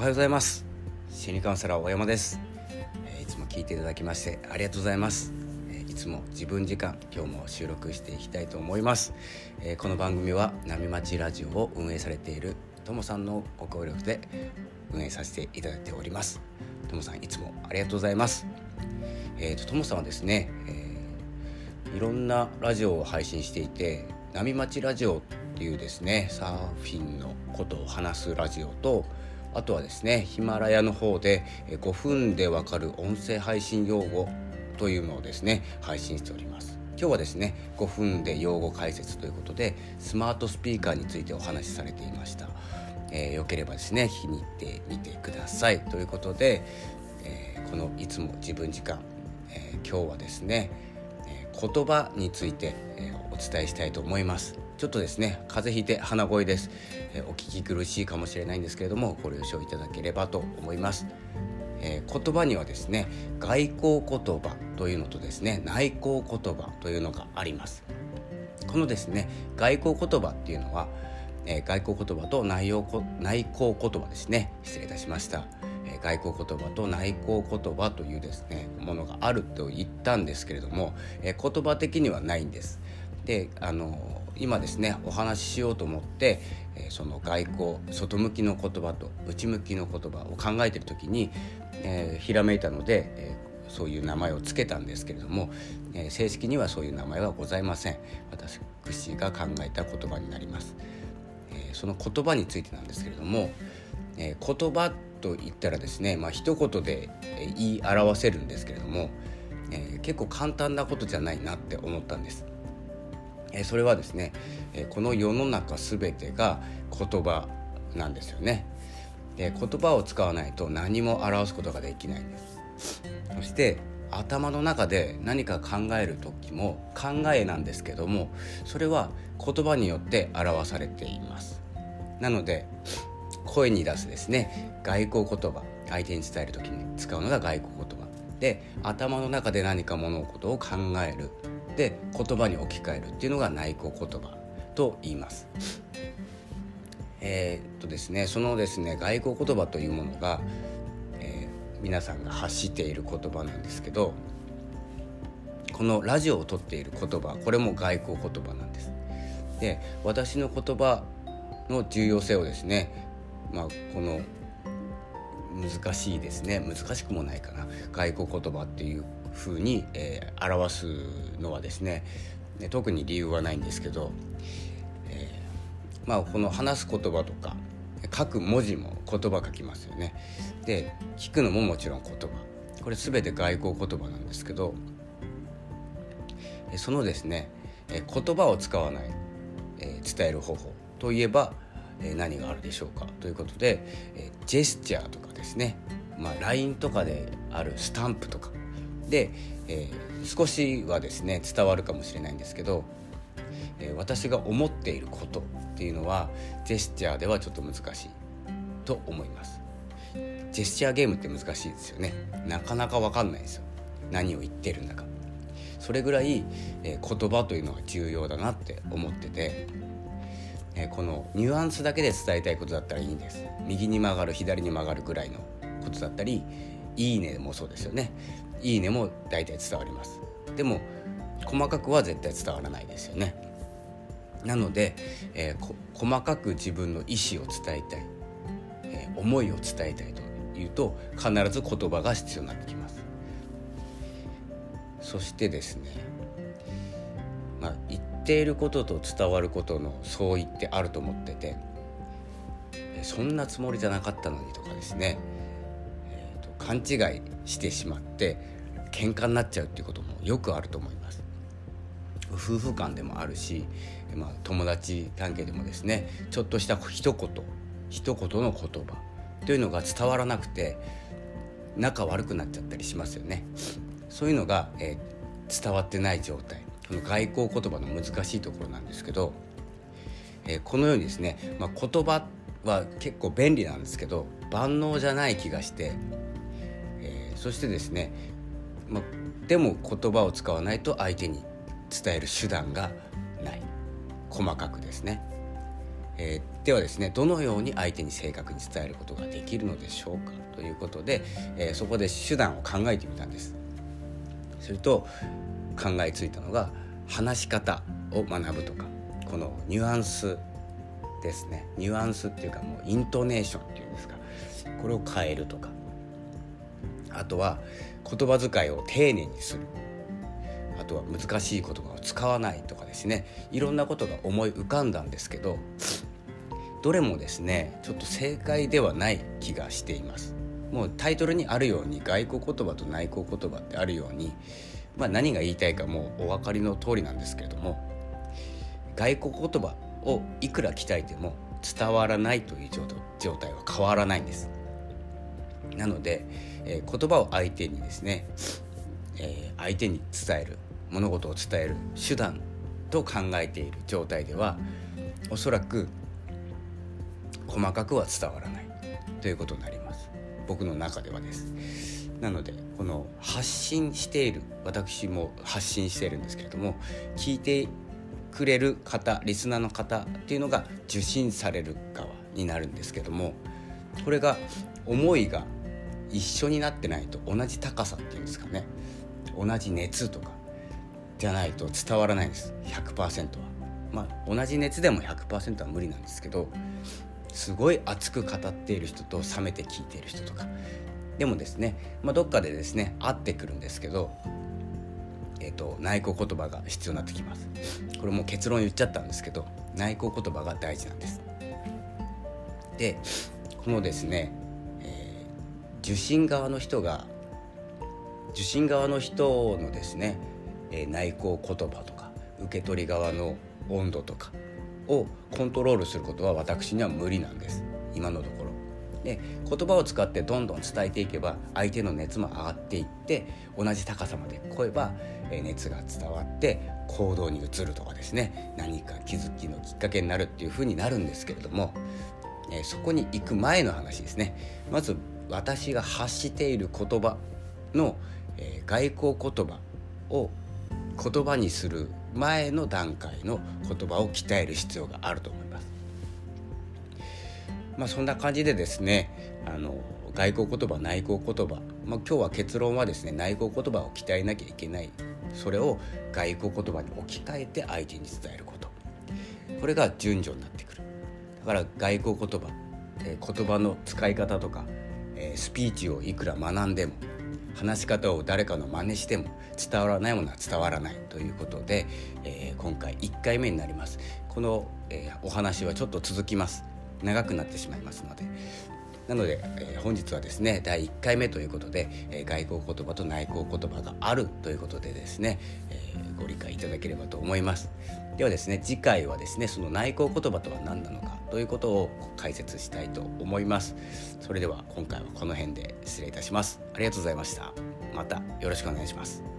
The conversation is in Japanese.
はようございます。心理カウンセラー大山です、えいつも聞いていただきましてありがとうございます、えいつも自分時間今日も収録していきたいと思います、えこの番組は波町ラジオを運営されているともさんのご協力で運営させていただいております。ともさんいつもありがとうございます。えーとともさんはですね、えー、いろんなラジオを配信していて波町ラジオっていうですねサーフィンのことを話すラジオとあとはですねヒマラヤの方で5分でわかる音声配信用語というのをですね配信しております。今日はですね5分で用語解説ということでスマートスピーカーについてお話しされていました、えー、よければですね気に入ってみてください。ということで、えー、このいつも自分時間、えー、今日はですね、言葉について、えお伝えしたいと思います。ちょっとですね風邪ひいて鼻声です、えお聞き苦しいかもしれないんですけれどもご了承いただければと思います、えー、言葉にはですね外交言葉というのとですね内向言葉というのがあります。このですね外交言葉っていうのは、えー、外交言葉と内容内向言葉ですね。失礼いたしました。外交言葉と内向言葉というですねものがあると言ったんですけれども、えー、言葉的にはないんです。であの今ですねお話ししようと思って、えー、その外交外向きの言葉と内向きの言葉を考えてる時に、えー、ひらめいたので、えー、そういう名前を付けたんですけれども、えー、正式にはそういう名前はございません私が考えた言葉になります、えー、その言葉についてなんですけれども、えー、言葉と言ったらですねまあ一言で言い表せるんですけれども、えー、結構簡単なことじゃないなって思ったんですえそれはですね、えこの世の中全てが言葉なんですよね。で言葉を使わないと何も表すことができないんです。そして頭の中で何か考える時も考えなんですけどもそれは言葉によって表されていますなので声に出すですね外交言葉相手に伝える時に使うのが外交言葉で頭の中で何か物事を考えるで言葉に置き換えるっていうのが内向言葉と言います。えー、っとですねそのですね外交言葉というものが、えー、皆さんが発している言葉なんですけどこのラジオをとっている言葉これも外交言葉なんです。で私の言葉の重要性をですね、まあ、この難しいですね。難しくもないかな。外交言葉っていうふうに、えー、表すのはですね特に理由はないんですけど、えー、まあ、この話す言葉とか書く文字も言葉書きますよね。で聞くのももちろん言葉。これ全て外交言葉なんですけどそのですね言葉を使わない伝える方法といえばえ何があるでしょうかということでえジェスチャーとかですね、まあ、LINE とかであるスタンプとか。で、えー、少しはですね伝わるかもしれないんですけど、えー、私が思っていることっていうのはジェスチャーではちょっと難しいと思います。ジェスチャーゲームって難しいですよね。なかなか分かんないですよ。何を言ってるんだか。それぐらい、えー、言葉というのは重要だなって思ってて、えー、このニュアンスだけで伝えたいことだったらいいんです。右に曲がる左に曲がるぐらいのことだったりいいねもそうですよね。いいねも大体伝わります。でも細かくは絶対伝わらないですよね。なので、えー、細かく自分の意思を伝えたい、えー、思いを伝えたいというと必ず言葉が必要になってきます。そしてですね、っていることと伝わることの相違ってあると思っててそんなつもりじゃなかったのにとかですねえー、と勘違いしてしまって喧嘩になっちゃうっていうこともよくあると思います。夫婦間でもあるし、まあ、友達関係でもですねちょっとした一言一言の言葉というのが伝わらなくて仲悪くなっちゃったりしますよね。そういうのが、えー、伝わってない状態。この外交言葉の難しいところなんですけど、えー、このようにですね、まあ、言葉は結構便利なんですけど万能じゃない気がしてえそしてですね、までも言葉を使わないと相手に伝える手段がない。細かくですね、えー、ではですねどのように相手に正確に伝えることができるのでしょうか？ということで、えー、そこで手段を考えてみたんです。すると考えついたのが話し方を学ぶとかこのニュアンスですね。ニュアンスっていうかもうイントネーションっていうんですか。これを変えるとか。あとは言葉遣いを丁寧にする。あとは難しい言葉を使わないとかですね。いろんなことが思い浮かんだんですけどどれもですねちょっと正解ではない気がしています。もうタイトルにあるように外交言葉と内向言葉ってあるように、まあ、何が言いたいかもうお分かりの通りなんですけれども外交言葉をいくら鍛えても伝わらないという状態は変わらないんです。なので、えー、言葉を相手にですね、えー、相手に伝える物事を伝える手段と考えている状態ではおそらく細かくは伝わらないということになります。僕の中ではです。なのでこの発信している私も発信しているんですけれども聞いてくれる方リスナーの方っていうのが受信される側になるんですけどもこれが思いが一緒になってないと同じ高さっていうんですかね。同じ熱とかじゃないと伝わらないんです。100%は。まあ同じ熱でも100%は無理なんですけどすごい熱く語っている人と冷めて聞いている人とか。でもですね、まあ、どっかでですね会ってくるんですけど、えーと、内向言葉が必要になってきます。これも結論言っちゃったんですけど内向言葉が大事なんです。でこのですね、えー、受信側の人が受信側の人のですね、えー、内向言葉とか受け取り側の温度とかをコントロールすることは私には無理なんです。今のところ。で言葉を使ってどんどん伝えていけば相手の熱も上がっていって同じ高さまで来えば熱が伝わって行動に移るとかですね。何か気づきのきっかけになるっていうふうになるんですけれどもそこに行く前の話ですね。まず私が発している言葉の、外交言葉を言葉にする前の段階の言葉を鍛える必要があると思います。まあ、そんな感じでですねあの外交言葉内向言葉、まあ、今日は結論はですね内向言葉を鍛えなきゃいけない。それを外交言葉に置き換えて相手に伝えること。これが順序になってくる。だから外交言葉、えー、言葉の使い方とか、えー、スピーチをいくら学んでも話し方を誰かの真似しても伝わらないものは伝わらないということで、えー、今回1回目になります。この、えー、お話はちょっと続きます。長くなってしまいますので。なので、えー、本日はですね第1回目ということで、えー、外交言葉と内向言葉があるということでですね、えー、ご理解いただければと思います。ではですね次回はですねその内向言葉とは何なのかということを解説したいと思います。それでは今回はこの辺で失礼いたします。ありがとうございました。またよろしくお願いします。